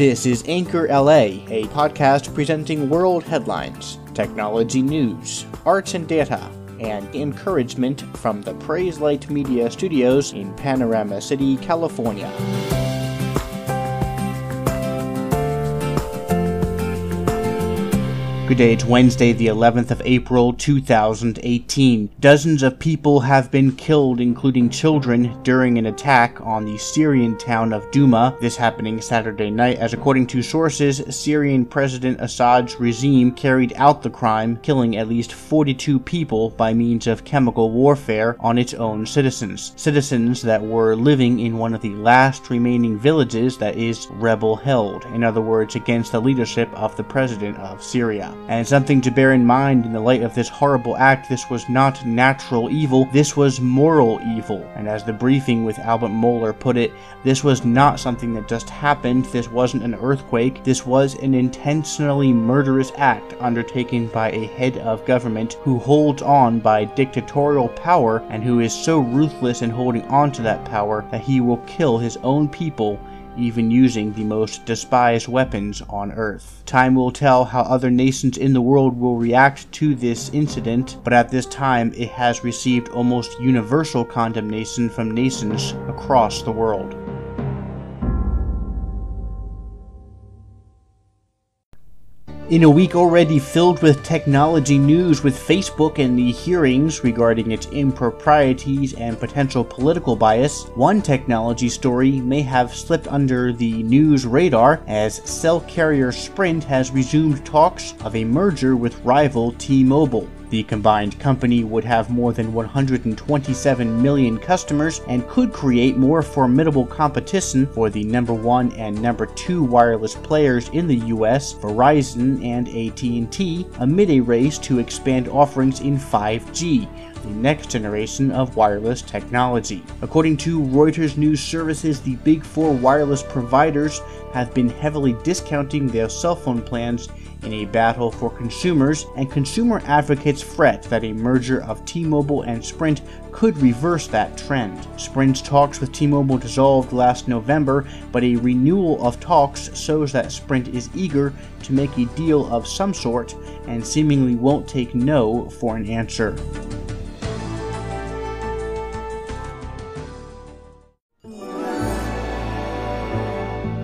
This is Anchor LA, a podcast presenting world headlines, technology news, arts and data, and encouragement from the Praise Light Media Studios in Panorama City, California. Good day, it's Wednesday, the 11th of April, 2018. Dozens of people have been killed, including children, during an attack on the Syrian town of Duma, this happening Saturday night, as according to sources, Syrian President Assad's regime carried out the crime, killing at least 42 people by means of chemical warfare on its own citizens. Citizens that were living in one of the last remaining villages that is rebel held, in other words, against the leadership of the president of Syria and something to bear in mind in the light of this horrible act, this was not natural evil, this was moral evil. And as the briefing with Albert Mohler put it, this was not something that just happened, this wasn't an earthquake, this was an intentionally murderous act undertaken by a head of government who holds on by dictatorial power and who is so ruthless in holding on to that power that he will kill his own people even using the most despised weapons on Earth. Time will tell how other nations in the world will react to this incident, but at this time it has received almost universal condemnation from nations across the world. In a week already filled with technology news, with Facebook and the hearings regarding its improprieties and potential political bias, one technology story may have slipped under the news radar as cell carrier Sprint has resumed talks of a merger with rival T Mobile. The combined company would have more than 127 million customers and could create more formidable competition for the number 1 and number 2 wireless players in the US, Verizon and AT&T, amid a race to expand offerings in 5G the next generation of wireless technology. According to Reuters News Services, the big four wireless providers have been heavily discounting their cell phone plans in a battle for consumers, and consumer advocates fret that a merger of T Mobile and Sprint could reverse that trend. Sprint's talks with T Mobile dissolved last November, but a renewal of talks shows that Sprint is eager to make a deal of some sort and seemingly won't take no for an answer.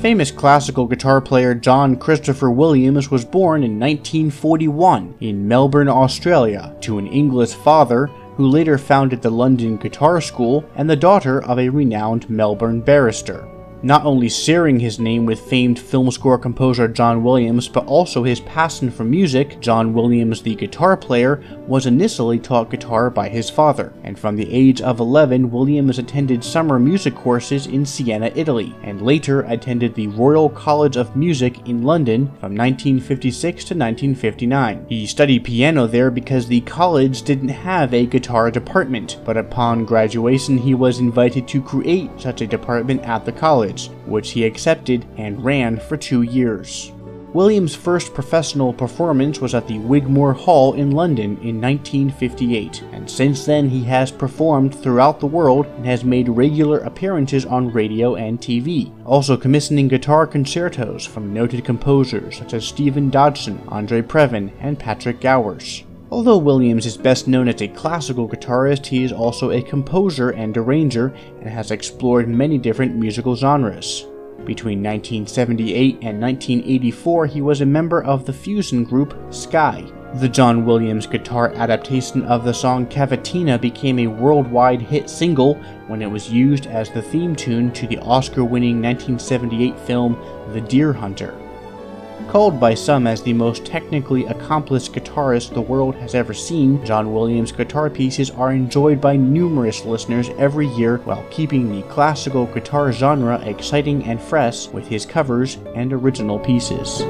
Famous classical guitar player John Christopher Williams was born in 1941 in Melbourne, Australia, to an English father who later founded the London Guitar School and the daughter of a renowned Melbourne barrister not only sharing his name with famed film score composer John Williams, but also his passion for music, John Williams, the guitar player, was initially taught guitar by his father, and from the age of 11, Williams attended summer music courses in Siena, Italy, and later attended the Royal College of Music in London from 1956 to 1959. He studied piano there because the college didn't have a guitar department, but upon graduation, he was invited to create such a department at the college college, which he accepted and ran for two years. Williams' first professional performance was at the Wigmore Hall in London in 1958, and since then he has performed throughout the world and has made regular appearances on radio and TV, also commissioning guitar concertos from noted composers such as Stephen Dodgson, Andre Previn, and Patrick Gowers. Although Williams is best known as a classical guitarist, he is also a composer and arranger and has explored many different musical genres. Between 1978 and 1984, he was a member of the fusion group Sky. The John Williams guitar adaptation of the song Cavatina became a worldwide hit single when it was used as the theme tune to the Oscar winning 1978 film The Deer Hunter. Called by some as the most technically accomplished guitarist the world has ever seen, John Williams' guitar pieces are enjoyed by numerous listeners every year while keeping the classical guitar genre exciting and fresh with his covers and original pieces.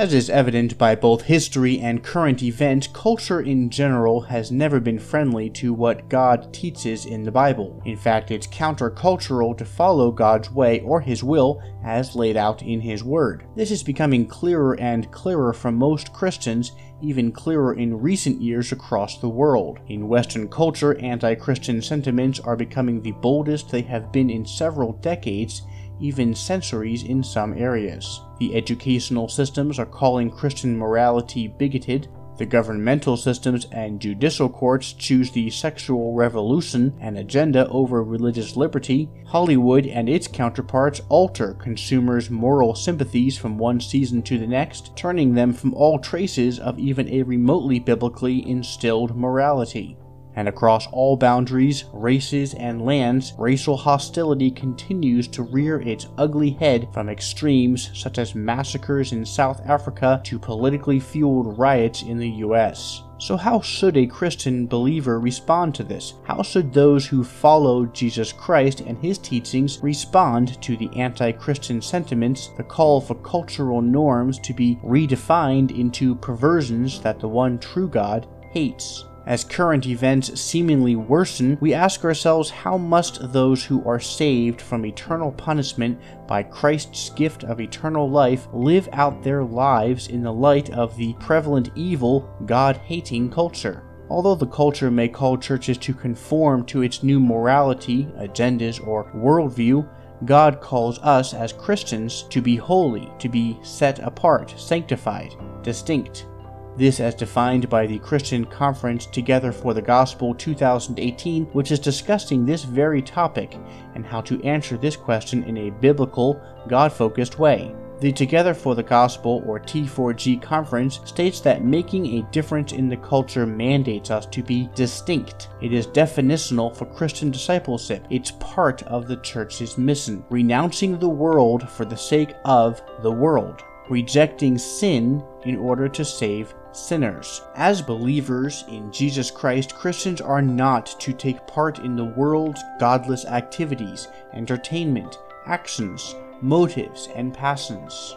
As is evident by both history and current event, culture in general has never been friendly to what God teaches in the Bible. In fact, it's countercultural to follow God's way or His will as laid out in His Word. This is becoming clearer and clearer for most Christians, even clearer in recent years across the world. In Western culture, anti Christian sentiments are becoming the boldest they have been in several decades even censories in some areas. The educational systems are calling Christian morality bigoted. The governmental systems and judicial courts choose the sexual revolution and agenda over religious liberty. Hollywood and its counterparts alter consumers' moral sympathies from one season to the next, turning them from all traces of even a remotely biblically instilled morality and across all boundaries, races, and lands, racial hostility continues to rear its ugly head from extremes such as massacres in South Africa to politically fueled riots in the US. So, how should a Christian believer respond to this? How should those who follow Jesus Christ and his teachings respond to the anti Christian sentiments, the call for cultural norms to be redefined into perversions that the one true God hates? As current events seemingly worsen, we ask ourselves how must those who are saved from eternal punishment by Christ's gift of eternal life live out their lives in the light of the prevalent evil, God hating culture? Although the culture may call churches to conform to its new morality, agendas, or worldview, God calls us as Christians to be holy, to be set apart, sanctified, distinct, this as defined by the Christian Conference Together for the Gospel 2018, which is discussing this very topic and how to answer this question in a biblical, God focused way. The Together for the Gospel, or T4G conference, states that making a difference in the culture mandates us to be distinct. It is definitional for Christian discipleship. It's part of the church's mission, renouncing the world for the sake of the world, rejecting sin in order to save sinners. As believers in Jesus Christ, Christians are not to take part in the world's godless activities, entertainment, actions, motives, and passions.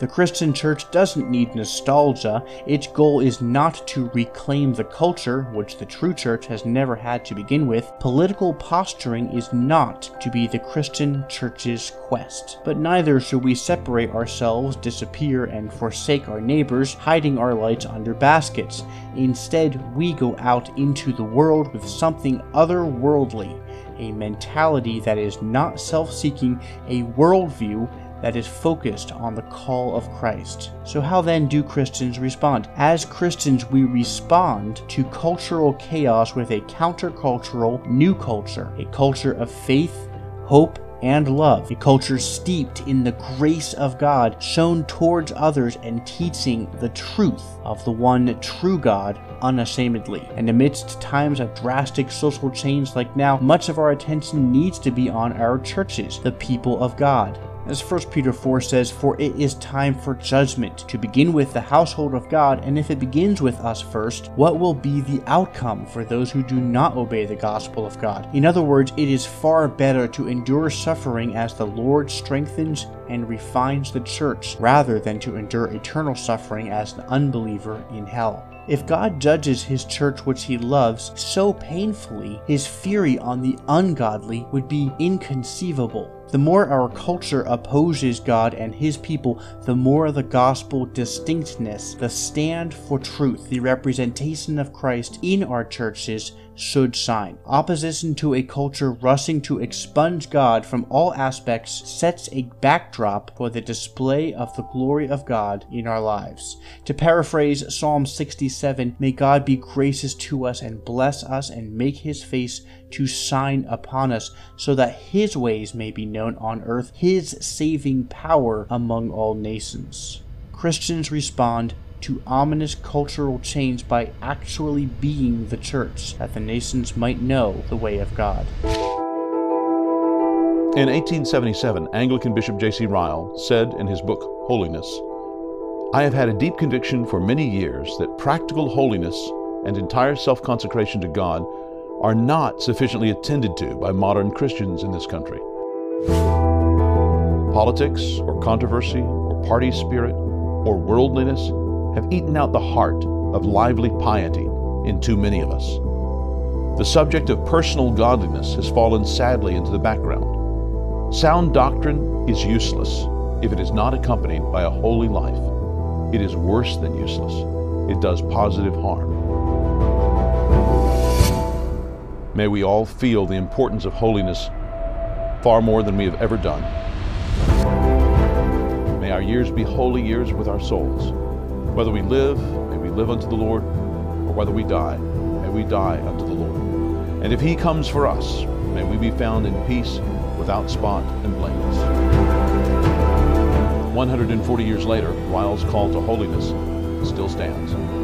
The Christian church doesn't need nostalgia. Its goal is not to reclaim the culture, which the true church has never had to begin with. Political posturing is not to be the Christian church's quest. But neither should we separate ourselves, disappear, and forsake our neighbors, hiding our lights under baskets. Instead, we go out into the world with something otherworldly, a mentality that is not self seeking, a worldview that is focused on the call of Christ. So, how then do Christians respond? As Christians, we respond to cultural chaos with a countercultural new culture, a culture of faith, hope, and love, a culture steeped in the grace of God, shown towards others and teaching the truth of the one true God unashamedly. And amidst times of drastic social change like now, much of our attention needs to be on our churches, the people of God. As 1 Peter 4 says, For it is time for judgment, to begin with the household of God, and if it begins with us first, what will be the outcome for those who do not obey the gospel of God? In other words, it is far better to endure suffering as the Lord strengthens and refines the church, rather than to endure eternal suffering as an unbeliever in hell. If God judges his church which he loves so painfully, his fury on the ungodly would be inconceivable. The more our culture opposes God and His people, the more the gospel distinctness, the stand for truth, the representation of Christ in our churches should shine. Opposition to a culture rushing to expunge God from all aspects sets a backdrop for the display of the glory of God in our lives. To paraphrase Psalm 67, may God be gracious to us and bless us and make his face to shine upon us so that his ways may be known on earth, his saving power among all nations. Christians respond to ominous cultural change by actually being the church, that the nations might know the way of God. In 1877, Anglican Bishop J.C. Ryle said in his book, Holiness, I have had a deep conviction for many years that practical holiness and entire self consecration to God are not sufficiently attended to by modern Christians in this country. Politics or controversy or party spirit or worldliness have eaten out the heart of lively piety in too many of us. The subject of personal godliness has fallen sadly into the background. Sound doctrine is useless if it is not accompanied by a holy life. It is worse than useless. It does positive harm. May we all feel the importance of holiness far more than we have ever done. May our years be holy years with our souls. Whether we live, may we live unto the Lord, or whether we die, may we die unto the Lord. And if he comes for us, may we be found in peace, without spot and blameless. 140 years later, Ryle's call to holiness still stands.